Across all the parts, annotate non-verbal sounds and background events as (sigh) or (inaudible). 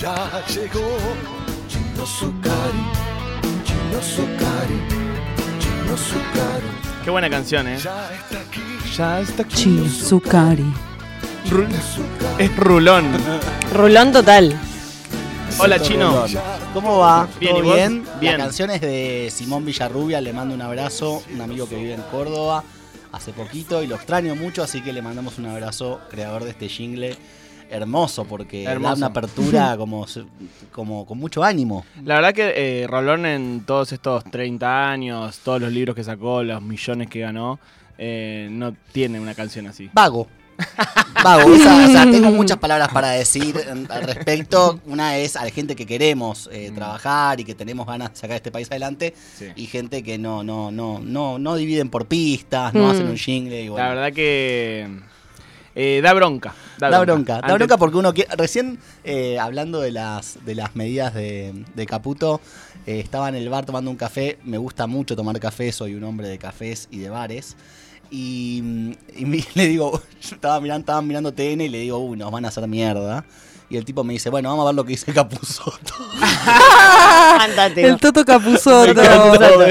Ya llegó Chino Zucari, Chino Zucari, Chino Zucari. Qué buena canción, ¿eh? Ya está aquí. Ya está aquí. Chino Zucari. Ru- Es rulón. (laughs) Rulón total. Hola, Chino. ¿Cómo va? Bien, ¿Todo bien? Bien. La canción es de Simón Villarrubia, le mando un abrazo, un amigo que vive en Córdoba hace poquito y lo extraño mucho, así que le mandamos un abrazo, creador de este jingle hermoso, porque da una apertura (laughs) como, como con mucho ánimo. La verdad que eh, Rolón en todos estos 30 años, todos los libros que sacó, los millones que ganó, eh, no tiene una canción así. Vago. (laughs) Vago, o sea, o sea, tengo (laughs) muchas palabras para decir al respecto. Una es a la gente que queremos eh, Mm. trabajar y que tenemos ganas de sacar este país adelante, Sí. y gente que no, no, no, no, no dividen por pistas, no Mm. hacen un jingle. Y bueno. La verdad que eh, da bronca. Da, Da bronca, da bronca porque uno quiere. Recién eh, hablando de las, de las medidas de, de Caputo, eh, estaba en el bar tomando un café. Me gusta mucho tomar café, soy un hombre de cafés y de bares. Y, mm, y me- (laughs) le digo, (laughs) yo estaba mirando, estaba mirando TN y le digo, uy, nos van a hacer mierda. Y el tipo me dice, bueno, vamos a ver lo que dice Capuzoto. (laughs) El Toto Capuzoto.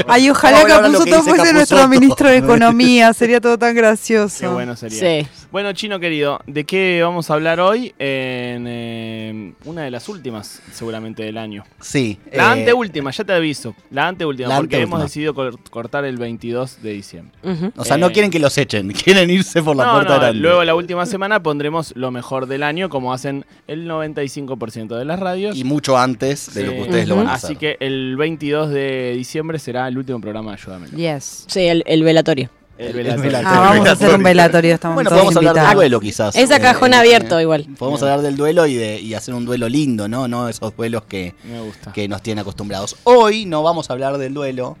Ay, ojalá Capuzoto fuese nuestro ministro de Economía. Sería todo tan gracioso. Qué bueno sería. Sí. Bueno, Chino querido, ¿de qué vamos a hablar hoy? En eh, una de las últimas, seguramente, del año. Sí. La eh, anteúltima, ya te aviso. La anteúltima, La porque anteúltima. hemos decidido cor- cortar el 22 de diciembre. O sea, no eh, quieren que los echen, (laughs) quieren irse por la No, puerta no, grande. luego la última semana pondremos lo mejor del año, como hacen el 95% de las radios. Y mucho antes de lo que ustedes lo van a Así hacer. que el 22 de diciembre será el último programa de Ayúdame. Yes. Sí, el, el velatorio. El El velatorio. Ah, vamos a hacer un velatorio. Estamos Bueno, todos podemos hablar del duelo quizás. Es a cajón Eh, abierto eh, igual. Podemos hablar del duelo y, de, y hacer un duelo lindo, ¿no? No esos duelos que, Me gusta. que nos tienen acostumbrados. Hoy no vamos a hablar del duelo.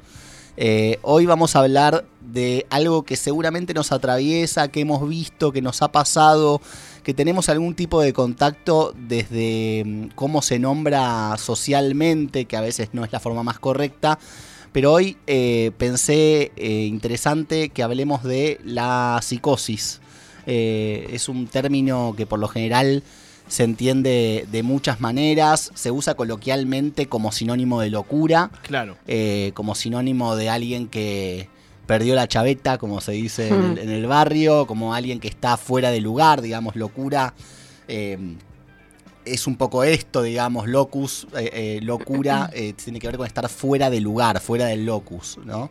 eh, hoy vamos a hablar de algo que seguramente nos atraviesa, que hemos visto, que nos ha pasado, que tenemos algún tipo de contacto desde mm, cómo se nombra socialmente, que a veces no es la forma más correcta. Pero hoy eh, pensé eh, interesante que hablemos de la psicosis. Eh, es un término que por lo general se entiende de muchas maneras, se usa coloquialmente como sinónimo de locura, Claro. eh, como sinónimo de alguien que perdió la chaveta, como se dice en, el, en el barrio, como alguien que está fuera de lugar, digamos, locura. Es un poco esto, digamos, locus, eh, eh, locura, (clears throat) eh, tiene que ver con estar fuera de lugar, fuera del locus, ¿no?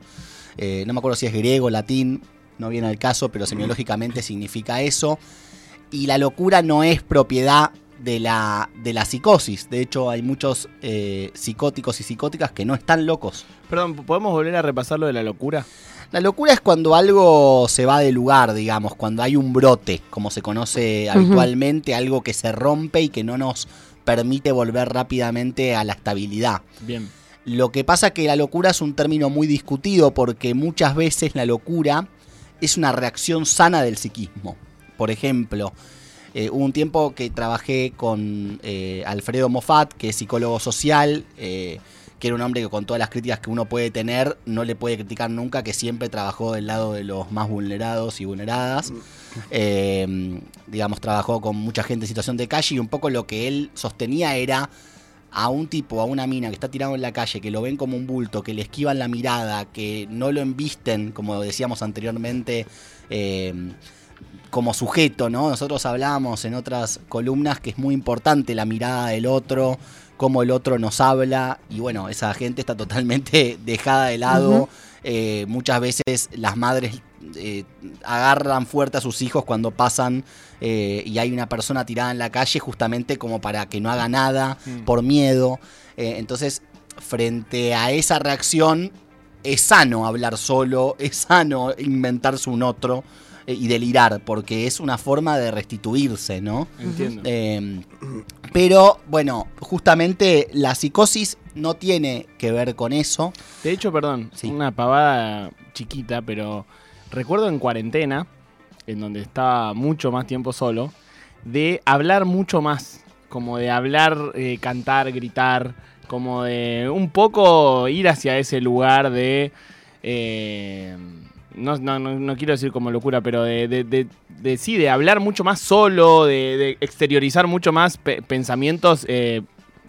No me acuerdo si es griego, latín, no viene al caso, pero semiológicamente significa eso. Y la locura no es propiedad de la, de la psicosis. De hecho, hay muchos eh, psicóticos y psicóticas que no están locos. Perdón, ¿podemos volver a repasar lo de la locura? La locura es cuando algo se va de lugar, digamos, cuando hay un brote, como se conoce habitualmente, algo que se rompe y que no nos permite volver rápidamente a la estabilidad. Bien. Lo que pasa que la locura es un término muy discutido porque muchas veces la locura es una reacción sana del psiquismo. Por ejemplo, eh, hubo un tiempo que trabajé con eh, Alfredo Moffat, que es psicólogo social, eh, que era un hombre que con todas las críticas que uno puede tener, no le puede criticar nunca, que siempre trabajó del lado de los más vulnerados y vulneradas. Eh, digamos, trabajó con mucha gente en situación de calle y un poco lo que él sostenía era a un tipo, a una mina que está tirado en la calle, que lo ven como un bulto, que le esquivan la mirada, que no lo embisten, como decíamos anteriormente, eh, como sujeto, ¿no? Nosotros hablábamos en otras columnas que es muy importante la mirada del otro, cómo el otro nos habla, y bueno, esa gente está totalmente (laughs) dejada de lado. Eh, muchas veces las madres eh, agarran fuerte a sus hijos cuando pasan eh, y hay una persona tirada en la calle justamente como para que no haga nada Mm. por miedo. Entonces, frente a esa reacción, es sano hablar solo, es sano inventarse un otro y delirar, porque es una forma de restituirse, ¿no? Entiendo. Eh, pero bueno, justamente la psicosis no tiene que ver con eso. De hecho, perdón, Sí. una pavada chiquita, pero recuerdo en cuarentena, en donde estaba mucho más tiempo solo, de hablar mucho más, como de hablar, eh, cantar, gritar, como de un poco ir hacia ese lugar de... eh, no, no, no, no quiero decir como locura, pero de, de, de- de- sí, de hablar mucho más solo, de, de exteriorizar mucho más pe- pensamientos eh,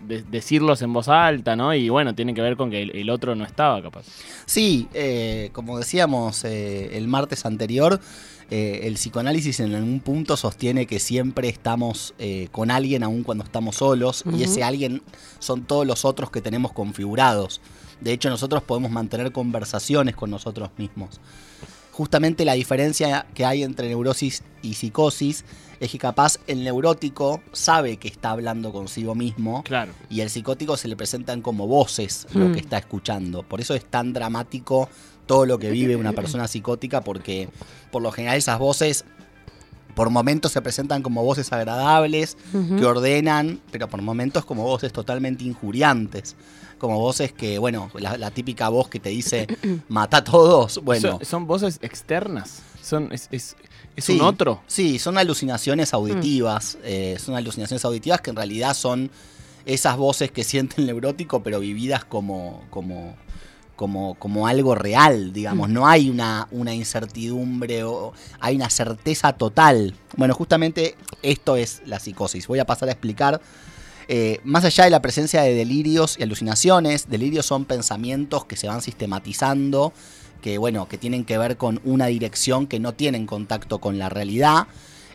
de- decirlos en voz alta, ¿no? Y bueno, tiene que ver con que el, el otro no estaba capaz. Sí, eh, como decíamos eh, el martes anterior, eh, el psicoanálisis en algún punto sostiene que siempre estamos eh, con alguien aun cuando estamos solos y ese alguien son todos los otros que tenemos configurados. De hecho, nosotros podemos mantener conversaciones con nosotros mismos. Justamente la diferencia que hay entre neurosis y psicosis es que capaz el neurótico sabe que está hablando consigo mismo Claro. y el psicótico se le presentan como voces lo Hmm. que está escuchando. Por eso es tan dramático todo lo que vive una (laughs) persona psicótica, porque por lo general esas voces por momentos se presentan como voces agradables, que ordenan, pero por momentos como voces totalmente injuriantes. Como voces que, bueno, la, la típica voz que te dice, (clears throat) mata a todos. Bueno, Son, son voces externas. Son, es es, es Sí, un otro. Sí, son alucinaciones auditivas. eh, son alucinaciones auditivas que en realidad son esas voces que siente el (laughs) neurótico, pero vividas como, como, como, como algo real, digamos. No hay una, una incertidumbre o hay una certeza total. Bueno, justamente esto es la psicosis. Voy a pasar a explicar. Eh, más allá de la presencia de delirios y alucinaciones, delirios son pensamientos que se van sistematizando, que bueno, que tienen que ver con una dirección que no tienen contacto con la realidad.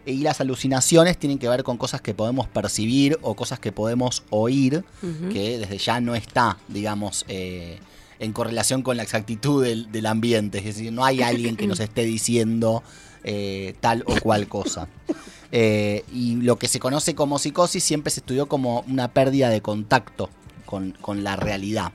Y las alucinaciones tienen que ver con cosas que podemos percibir o cosas que podemos oír, que desde ya no está, digamos, eh, en correlación con la exactitud del, del ambiente. Es decir, no hay alguien que nos (clears throat) esté diciendo eh, tal o cual cosa. Eh, y lo que se conoce como psicosis siempre se estudió como una pérdida de contacto con, con la realidad.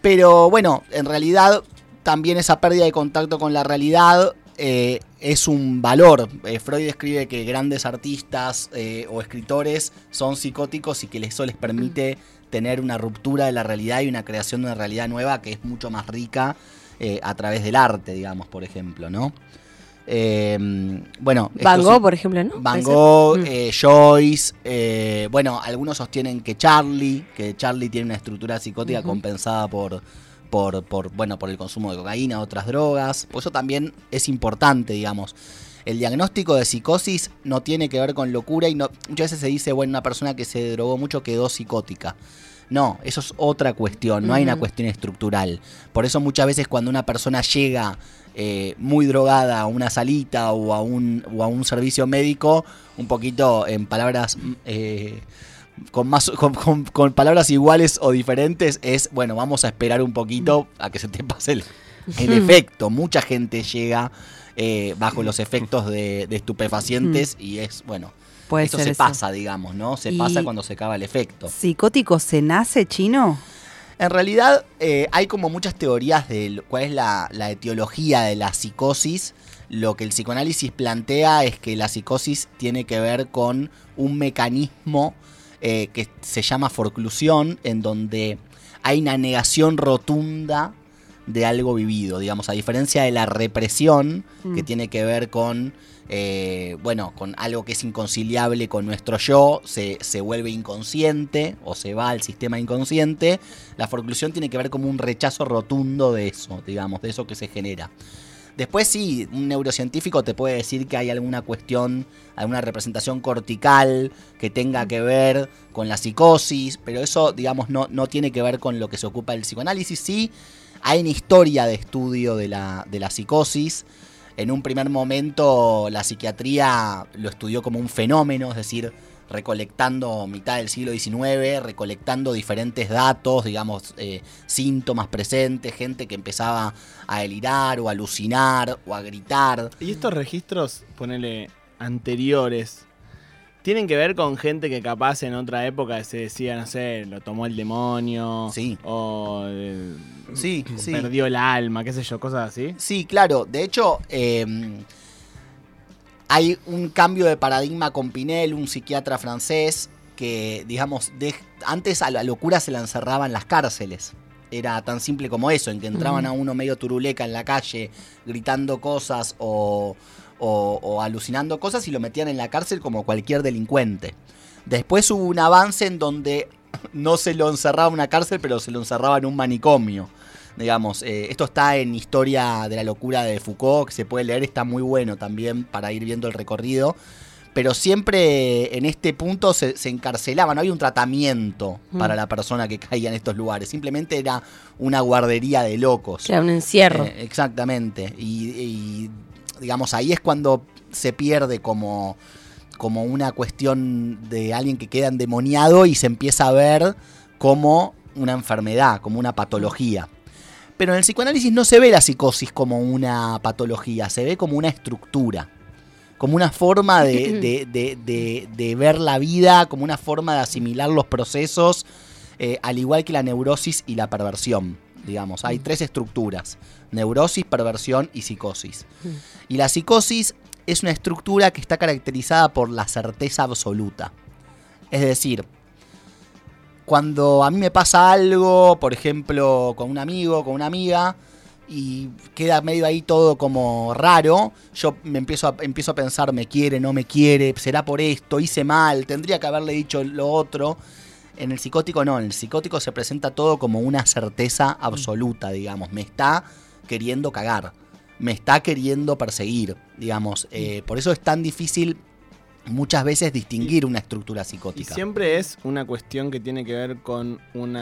Pero bueno, en realidad también esa pérdida de contacto con la realidad eh, es un valor. Eh, Freud describe que grandes artistas eh, o escritores son psicóticos y que eso les permite tener una ruptura de la realidad y una creación de una realidad nueva que es mucho más rica eh, a través del arte, digamos, por ejemplo, ¿no? Eh, bueno, Van Gogh, por ejemplo, ¿no? Van. Gogh, Mm. eh, Joyce, eh, bueno, algunos sostienen que Charlie, que Charlie tiene una estructura psicótica compensada por, por, por, bueno, por el consumo de cocaína, otras drogas. Por eso también es importante, digamos. El diagnóstico de psicosis no tiene que ver con locura y no, muchas veces se dice, bueno, una persona que se drogó mucho quedó psicótica. No, eso es otra cuestión, no hay una cuestión estructural. Por eso muchas veces cuando una persona llega eh, muy drogada a una salita o a un, o a un servicio médico, un poquito en palabras mm, eh, con, más, con, con- con palabras iguales o diferentes, es, bueno, vamos a esperar un poquito a que se te pase el, el efecto. Mucha gente llega eh, bajo los efectos de, de estupefacientes y es, bueno, Puede esto ser se eso. pasa, digamos, ¿no? Se Y- pasa cuando se acaba el efecto. ¿Psicótico se nace chino? En realidad eh, hay como muchas teorías de cuál es la, la etiología de la psicosis. Lo que el psicoanálisis plantea es que la psicosis tiene que ver con un mecanismo eh, que se llama forclusión, en donde hay una negación rotunda de algo vivido, digamos, a diferencia de la represión, que Mm. tiene que ver con, eh, bueno, con algo que es inconciliable con nuestro yo, se, se vuelve inconsciente o se va al sistema inconsciente, la forclusión tiene que ver como un rechazo rotundo de eso, digamos, de eso que se genera. Después sí, un neurocientífico te puede decir que hay alguna cuestión, alguna representación cortical que tenga que ver con la psicosis, pero eso, digamos, no, no tiene que ver con lo que se ocupa el psicoanálisis. Sí, hay una historia de estudio de la, de la psicosis. En un primer momento la psiquiatría lo estudió como un fenómeno, es decir, recolectando mitad del siglo XIX, recolectando diferentes datos, digamos, eh, síntomas presentes, gente que empezaba a delirar o a alucinar o a gritar. Y estos registros, ponele, anteriores, tienen que ver con gente que capaz en otra época se decía, no sé, lo tomó el demonio. Sí. O eh, Sí, sí. perdió el alma, qué sé yo, cosas así. Sí, claro. De hecho, eh, hay un cambio de paradigma con Pinel, un psiquiatra francés, que, digamos, de- antes a la locura se la encerraba en las cárceles. Era tan simple como eso, en que entraban a uno medio turuleca en la calle, gritando cosas o, o- o alucinando cosas y lo metían en la cárcel como cualquier delincuente. Después hubo un avance en donde no se lo encerraba en una cárcel, pero se lo encerraba en un manicomio. Digamos, eh, esto está en Historia de la Locura de Foucault, que se puede leer, está muy bueno también para ir viendo el recorrido. pero siempre en este punto se, se encarcelaba, no había un tratamiento Mm. para la persona que caía en estos lugares, simplemente era una guardería de locos. Era un encierro. Eh, exactamente. Y, y, digamos, ahí es cuando se pierde como, como una cuestión de alguien que queda endemoniado y se empieza a ver como una enfermedad, como una patología. Pero en el psicoanálisis no se ve la psicosis como una patología, se ve como una estructura, como una forma de, (clears throat) de- de- de- de ver la vida, como una forma de asimilar los procesos, eh, al igual que la neurosis y la perversión. Digamos, hay tres estructuras, neurosis, perversión y psicosis. Y la psicosis es una estructura que está caracterizada por la certeza absoluta. Es decir, cuando a mí me pasa algo, por ejemplo, con un amigo, con una amiga, y queda medio ahí todo como raro, yo me empiezo a, empiezo a pensar, me quiere, no me quiere, será por esto, hice mal, tendría que haberle dicho lo otro. En el psicótico no, en el psicótico se presenta todo como una certeza absoluta, digamos, me está queriendo cagar, me está queriendo perseguir, digamos. eh, por eso es tan difícil muchas veces distinguir una estructura Y psicótica. siempre es una cuestión que tiene que ver con un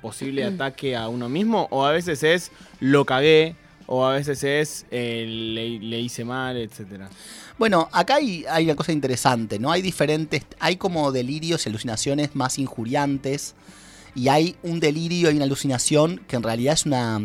posible (clears throat) ataque a uno mismo, o a veces es lo cagué, o a veces es eh, le, le hice mal, etcétera. Bueno, acá hay, hay una cosa interesante, ¿no? Hay diferentes, hay como delirios y alucinaciones más injuriantes y hay un delirio y una alucinación que en realidad es una,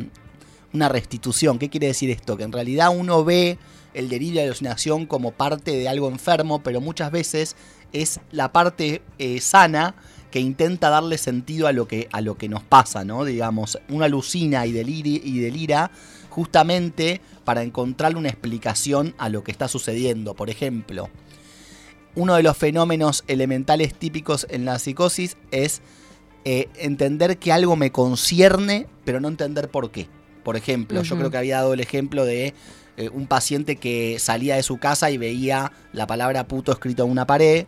una restitución. ¿Qué quiere decir esto? Que en realidad uno ve el delirio y la alucinación como parte de algo enfermo, pero muchas veces es la parte eh, sana que intenta darle sentido a lo que, a lo que nos pasa, ¿no? Digamos, uno alucina y, deliri- y delira justamente para encontrar una explicación a lo que está sucediendo. Por ejemplo, uno de los fenómenos elementales típicos en la psicosis es eh, entender que algo me concierne, pero no entender por qué. Por ejemplo, yo creo que había dado el ejemplo de eh, un paciente que salía de su casa y veía la palabra puto escrito en una pared.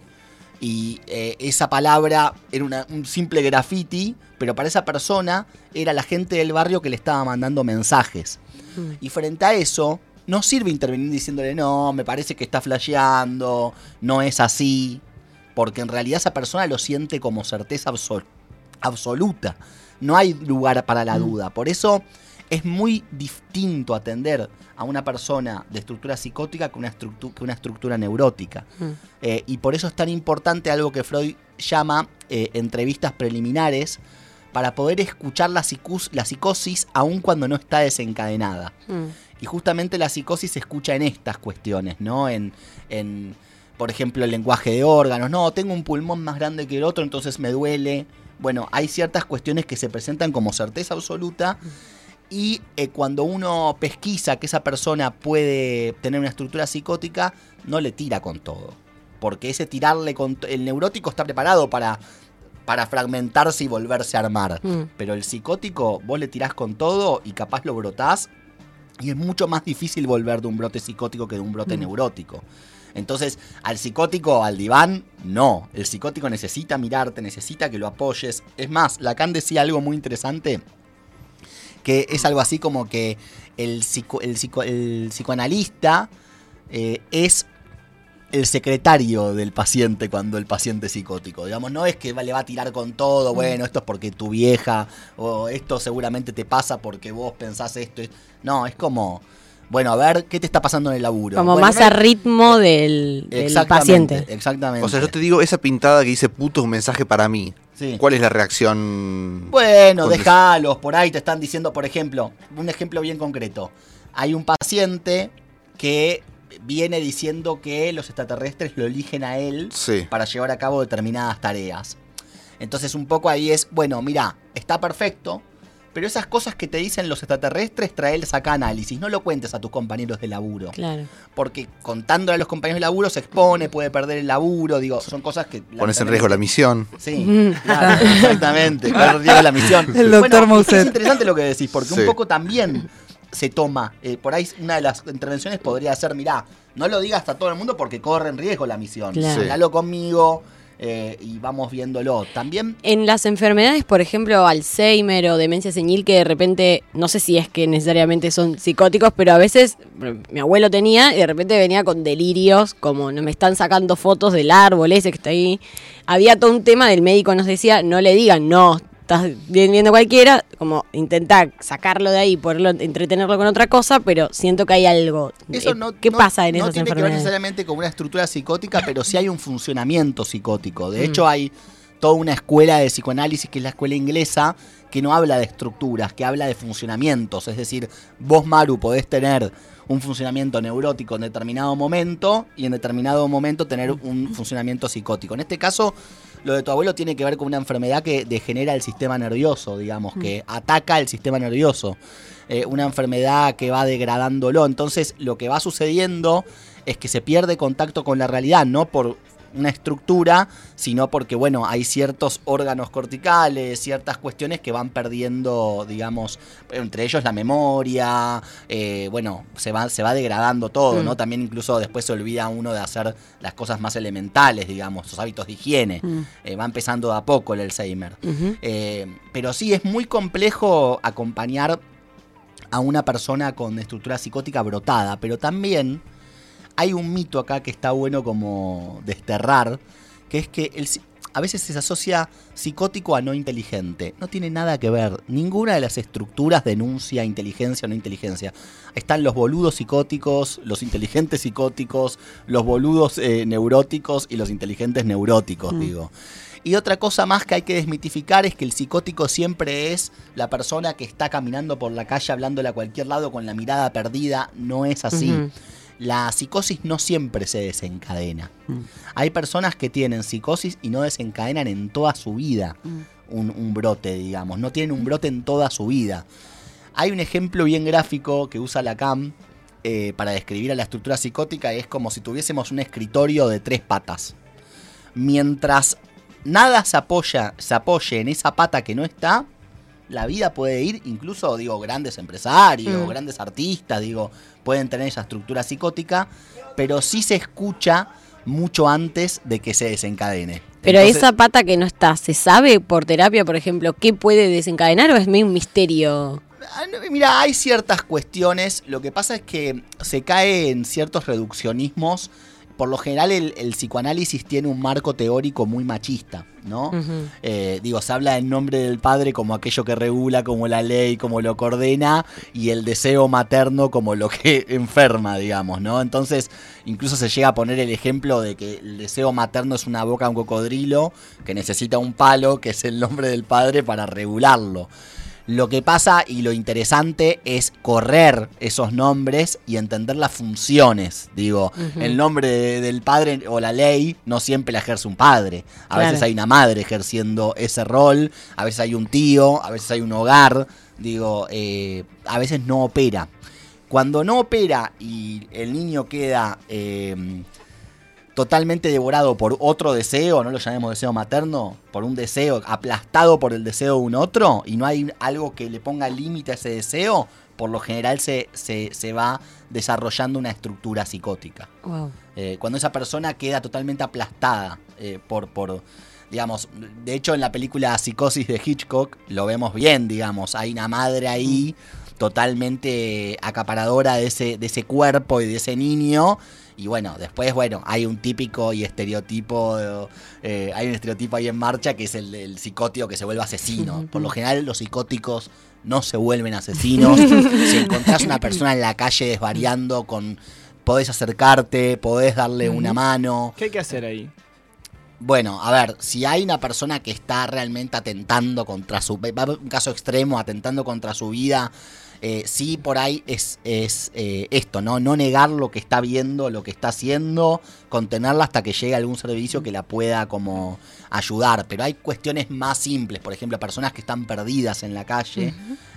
Y eh, esa palabra era una- un simple graffiti, pero para esa persona era la gente del barrio que le estaba mandando mensajes. Mm. Y frente a eso, no sirve intervenir diciéndole, no, me parece que está flasheando, no es así. Porque en realidad esa persona lo siente como certeza absol- absoluta. No hay lugar para la duda. Por eso es muy distinto atender a una persona de estructura psicótica que una, estructu- que una estructura neurótica. Mm. Eh, y por eso es tan importante algo que Freud llama eh, entrevistas preliminares para poder escuchar la, psicus- la psicosis aun cuando no está desencadenada. Mm. Y justamente la psicosis se escucha en estas cuestiones, ¿no? En, en, por ejemplo, el lenguaje de órganos. No, tengo un pulmón más grande que el otro, entonces me duele. Bueno, hay ciertas cuestiones que se presentan como certeza absoluta. Y eh, cuando uno pesquisa que esa persona puede tener una estructura psicótica, no le tira con todo. Porque ese tirarle con... El neurótico está preparado para, para fragmentarse y volverse a armar. Mm. Pero el psicótico, vos le tirás con todo y capaz lo brotás. Y es mucho más difícil volver de un brote psicótico que de un brote Mm. neurótico. Entonces, al psicótico, al diván, no. El psicótico necesita mirarte, necesita que lo apoyes. Es más, Lacan decía algo muy interesante, que es algo así como que el, psico- el, psico- el psicoanalista eh, es el secretario del paciente cuando el paciente es psicótico. Digamos, no es que le va a tirar con todo, bueno, esto es porque tu vieja, o esto seguramente te pasa porque vos pensás esto. No, es como, bueno, a ver, ¿qué te está pasando en el laburo? Como Bueno, más no a ritmo del, del Exactamente, paciente. Exactamente. O sea, yo te digo, esa pintada que dice puto es un mensaje para mí. Sí. ¿Cuál es la reacción? Bueno, déjalos, por ahí te están diciendo, por ejemplo, un ejemplo bien concreto. Hay un paciente que viene diciendo que los extraterrestres lo eligen a él Sí. para llevar a cabo determinadas tareas. Entonces un poco ahí es, bueno, mira, está perfecto, pero esas cosas que te dicen los extraterrestres, traerles acá análisis, no lo cuentes a tus compañeros de laburo. Claro. Porque contándole a los compañeros de laburo se expone, puede perder el laburo, digo, son cosas que... Pones en riesgo la misión. Sí, (laughs) claro, exactamente. Poner en riesgo la misión. El doctor Bueno, Mousset. Es interesante lo que decís, porque Sí. un poco también se toma. eh, por ahí una de las intervenciones podría ser, mirá, no lo digas a todo el mundo porque corre en riesgo la misión. Claro. Conmigo, eh, y vamos viéndolo. También En las enfermedades, por ejemplo, Alzheimer o demencia senil, que de repente, no sé si es que necesariamente son psicóticos, pero a veces eh, mi abuelo tenía y de repente venía con delirios, como no me están sacando fotos del árbol ese que está ahí. Había todo un tema del médico, nos decía, no le digan, no, estás bien viendo cualquiera, como intentar sacarlo de ahí, poderlo, entretenerlo con otra cosa, pero siento que hay algo. Eso Eh, no, ¿Qué no- pasa en no esas tiene que ver enfermedades? necesariamente con una estructura psicótica, pero sí hay un funcionamiento psicótico. De Mm. hecho, hay toda una escuela de psicoanálisis, que es la escuela inglesa, que no habla de estructuras, que habla de funcionamientos. Es decir, vos, Maru, podés tener un funcionamiento neurótico en determinado momento y en determinado momento tener un funcionamiento psicótico. En este caso, lo de tu abuelo tiene que ver con una enfermedad que degenera el sistema nervioso, digamos, que ataca el sistema nervioso. Eh, una enfermedad que va degradándolo. Entonces, lo que va sucediendo es que se pierde contacto con la realidad, no por una estructura, sino porque, bueno, hay ciertos órganos corticales, ciertas cuestiones que van perdiendo, digamos, entre ellos la memoria, eh, bueno, se va, se va degradando todo, Mm. ¿no? También incluso después se olvida uno de hacer las cosas más elementales, digamos, los hábitos de higiene. Mm. Eh, va empezando de a poco el Alzheimer. Eh, pero sí, es muy complejo acompañar a una persona con estructura psicótica brotada, pero también hay un mito acá que está bueno como desterrar, que es que el, a veces se asocia psicótico a no inteligente. No tiene nada que ver. Ninguna de las estructuras denuncia inteligencia o no inteligencia. Están los boludos psicóticos, los inteligentes psicóticos, los boludos eh, neuróticos y los inteligentes neuróticos, Mm. digo. Y otra cosa más que hay que desmitificar es que el psicótico siempre es la persona que está caminando por la calle hablándole a cualquier lado con la mirada perdida. No es así. La psicosis no siempre se desencadena. Mm. Hay personas que tienen psicosis y no desencadenan en toda su vida Mm. un, un brote, digamos. No tienen un brote en toda su vida. Hay un ejemplo bien gráfico que usa Lacan eh, para describir a la estructura psicótica. Es como si tuviésemos un escritorio de tres patas. Mientras nada se apoya, se apoye en esa pata que no está, la vida puede ir, incluso digo, grandes empresarios, Mm. grandes artistas, digo, pueden tener esa estructura psicótica, pero sí se escucha mucho antes de que se desencadene. Pero Entonces- esa pata que no está, ¿se sabe por terapia, por ejemplo, qué puede desencadenar o es medio un misterio? Ah, Mira, hay ciertas cuestiones. Lo que pasa es que se cae en ciertos reduccionismos. Por lo general, el, el psicoanálisis tiene un marco teórico muy machista, ¿no? Eh, digo, se habla en nombre del padre como aquello que regula, como la ley, como lo coordena, y el deseo materno como lo que (laughs) enferma, digamos, ¿no? Entonces, incluso se llega a poner el ejemplo de que el deseo materno es una boca de un cocodrilo que necesita un palo, que es el nombre del padre, para regularlo. Lo que pasa y lo interesante es correr esos nombres y entender las funciones. Digo, el nombre de- del padre o la ley no siempre la ejerce un padre. A Claro. veces hay una madre ejerciendo ese rol, a veces hay un tío, a veces hay un hogar. Digo, eh, a veces no opera. Cuando no opera y el niño queda eh, totalmente devorado por otro deseo, no lo llamemos deseo materno, por un deseo aplastado por el deseo de un otro y no hay algo que le ponga límite a ese deseo, por lo general se, se, se va desarrollando una estructura psicótica. Wow. Eh, cuando esa persona queda totalmente aplastada eh, por, por, digamos, de hecho en la película Psicosis de Hitchcock lo vemos bien, digamos, hay una madre ahí totalmente acaparadora de ese, de ese cuerpo y de ese niño. Y bueno, después, bueno, hay un típico y estereotipo, eh, hay un estereotipo ahí en marcha que es el del psicótico que se vuelve asesino. Por lo general los psicóticos no se vuelven asesinos. (laughs) si encontrás una persona en la calle desvariando con podés acercarte, podés darle una mano. ¿Qué hay que hacer ahí? Bueno, a ver, si hay una persona que está realmente atentando contra su... Va a haber un caso extremo, atentando contra su vida, eh, sí por ahí es, es eh, esto, ¿no? No negar lo que está viendo, lo que está haciendo, contenerla hasta que llegue algún servicio que la pueda como ayudar. Pero hay cuestiones más simples, por ejemplo, personas que están perdidas en la calle.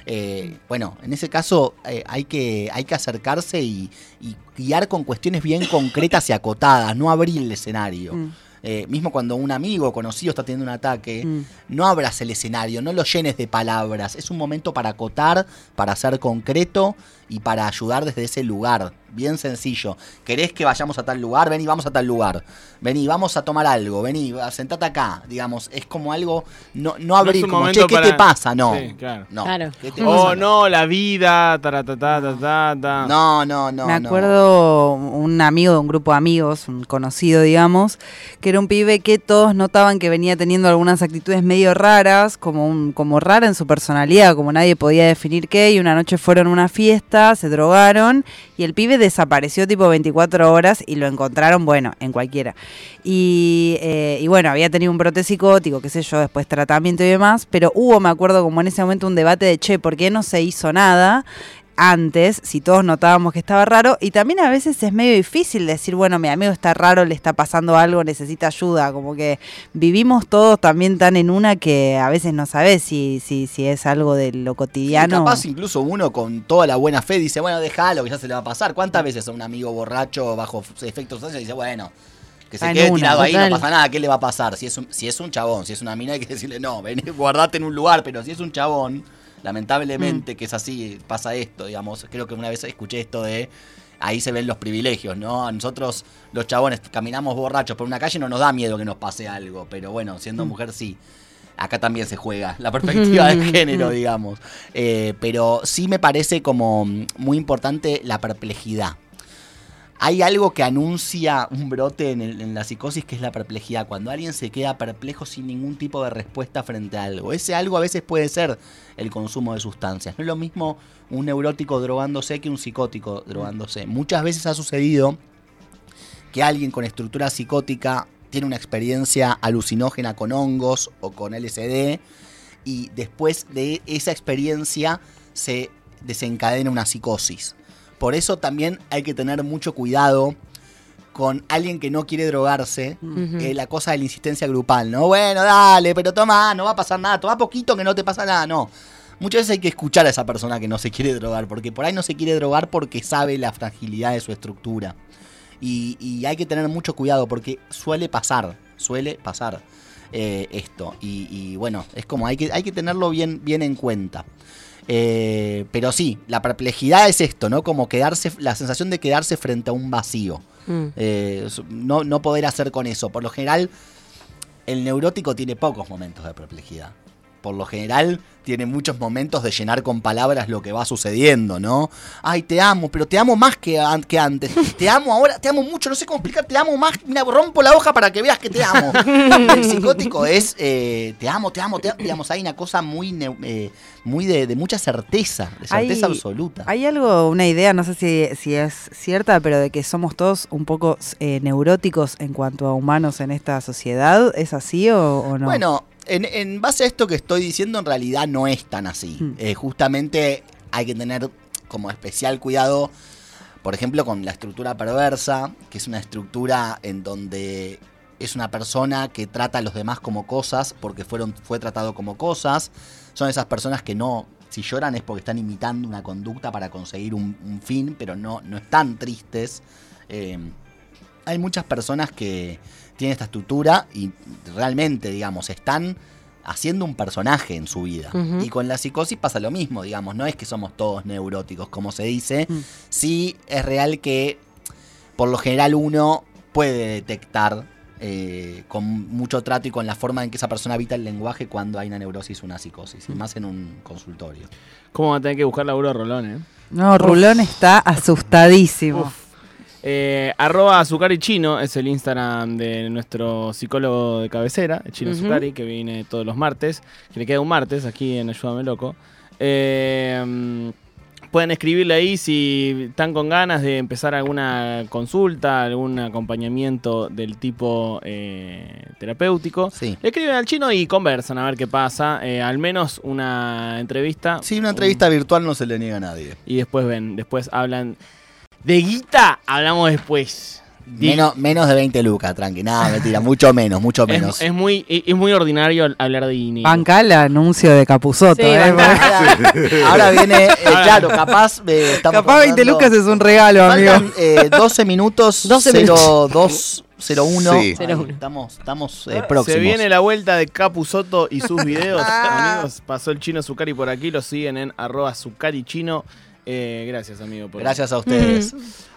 Eh, bueno, en ese caso eh, hay, que, hay que acercarse y, y guiar con cuestiones bien concretas y acotadas, no abrir el escenario. Mm. Eh, mismo cuando un amigo conocido está teniendo un ataque, Mm. no abras el escenario, no lo llenes de palabras. Es un momento para acotar, para ser concreto y para ayudar desde ese lugar. Bien sencillo. ¿Querés que vayamos a tal lugar? Vení, vamos a tal lugar. Vení, vamos a tomar algo. Vení, sentate acá. Digamos, es como algo. No, no abrir como, che, ¿qué para- te pasa? No. Sí, claro. No. Claro. ¿Qué te Oh, no, la vida, taratata. No, no, no. Me no. acuerdo un amigo de un grupo de amigos, un conocido, digamos, que era un pibe que todos notaban que venía teniendo algunas actitudes medio raras, como un, como rara en su personalidad, como nadie podía definir qué, y una noche fueron a una fiesta, se drogaron, y el pibe desapareció tipo 24 horas y lo encontraron, bueno, en cualquiera. Y, eh, y bueno, había tenido un brote psicótico, qué sé yo, después tratamiento y demás, pero hubo, me acuerdo, como en ese momento un debate de, che, ¿por qué no se hizo nada? Antes, si todos notábamos que estaba raro, y también a veces es medio difícil decir, bueno, mi amigo está raro, le está pasando algo, necesita ayuda, como que vivimos todos también tan en una que a veces no sabes si, si, si es algo de lo cotidiano. capaz incluso uno con toda la buena fe dice, bueno, déjalo, que ya se le va a pasar. ¿Cuántas veces a un amigo borracho bajo efectos sustancias dice, bueno, que se Está en quede tirado ahí, no pasa nada, ¿qué le va a pasar? Si es un, si es un chabón, si es una mina hay que (laughs) decirle, no, ven, guardate en un lugar, pero si es un chabón, lamentablemente que es así, pasa esto, digamos. Creo que una vez escuché esto de... Ahí se ven los privilegios, ¿no? A nosotros, los chabones, caminamos borrachos por una calle, no nos da miedo que nos pase algo, pero bueno, siendo mujer sí. Acá también se juega la perspectiva de (laughs) género, digamos. Eh, pero sí me parece como mm, muy importante la perplejidad. Hay algo que anuncia un brote en, el- en la psicosis que es la perplejidad. Cuando alguien se queda perplejo sin ningún tipo de respuesta frente a algo. Ese algo a veces puede ser el consumo de sustancias. No es lo mismo un neurótico drogándose que un psicótico drogándose. Muchas veces ha sucedido que alguien con estructura psicótica tiene una experiencia alucinógena con hongos o con LSD y después de esa experiencia se desencadena una psicosis. Por eso también hay que tener mucho cuidado con alguien que no quiere drogarse, Ujú. eh, la cosa de la insistencia grupal, ¿no? Bueno, dale, pero toma, no va a pasar nada, toma poquito que no te pasa nada, no. Muchas veces hay que escuchar a esa persona que no se quiere drogar, porque por ahí no se quiere drogar porque sabe la fragilidad de su estructura. Y, y hay que tener mucho cuidado porque suele pasar, suele pasar eh, esto. Y, y bueno, es como hay que, hay que tenerlo bien, bien en cuenta. Eh, pero sí, la perplejidad es esto, ¿no? Como quedarse, la sensación de quedarse frente a un vacío. Mm. Eh, no, no poder hacer con eso. Por lo general, el neurótico tiene pocos momentos de perplejidad. Por lo general, tiene muchos momentos de llenar con palabras lo que va sucediendo, ¿no? Ay, te amo, pero te amo más que, an- que antes. Te amo ahora, te amo mucho, no sé cómo explicar, te amo más. Mira, rompo la hoja para que veas que te amo. (laughs) El psicótico es, eh, te amo, te amo, te amo. Digamos, hay una cosa muy, eh, muy de, de mucha certeza, de certeza Hay- absoluta. Hay algo, una idea, no sé si, si es cierta, pero de que somos todos un poco eh, neuróticos en cuanto a humanos en esta sociedad. ¿Es así o, o no? Bueno, en, en base a esto que estoy diciendo, en realidad no es tan así. Mm. Eh, justamente hay que tener como especial cuidado, por ejemplo, con la estructura perversa, que es una estructura en donde es una persona que trata a los demás como cosas porque fueron, fue tratado como cosas. Son esas personas que no, si lloran es porque están imitando una conducta para conseguir un, un fin, pero no, no están tristes. Eh, hay muchas personas que tienen esta estructura y realmente, digamos, están haciendo un personaje en su vida. Y con la psicosis pasa lo mismo, digamos, no es que somos todos neuróticos, como se dice. Mm. Sí es real que por lo general uno puede detectar eh, con mucho trato y con la forma en que esa persona habita el lenguaje cuando hay una neurosis o una psicosis, y más en un consultorio. ¿Cómo va a tener que buscar laburo Rolón, eh? no, Rulón está asustadísimo. Uf. Eh, arroba Azucari Chino es el Instagram de nuestro psicólogo de cabecera, el Chino. Azucari, que viene todos los martes, que le queda un martes aquí en Ayúdame Loco. Eh, pueden escribirle ahí si están con ganas de empezar alguna consulta, algún acompañamiento del tipo eh, terapéutico. Sí. Le escriben al chino y conversan a ver qué pasa. Eh, al menos una entrevista. Sí, una entrevista virtual no se le niega a nadie. Y después ven, después hablan. De guita hablamos después. Di- Menos, menos de 20 lucas, tranqui. Nada, (laughs) mentira, mucho menos, mucho menos. es, es muy, es muy ordinario hablar de dinero. Banca el anuncio de Capuzoto. Sí, ¿eh? Porque (laughs) Ahora, viene, eh, claro, capaz. eh, estamos Capaz 20 hablando- lucas es un regalo, amigo. Faltan eh, 12 minutos. (laughs) 12 0201. Sí. 01. Estamos, estamos eh, próximos. Se viene la vuelta de Capuzoto y sus videos, amigos. Pasó el chino Zucari por aquí, lo siguen en arroba Zucari Chino Eh, gracias, amigo. por- Gracias a ustedes.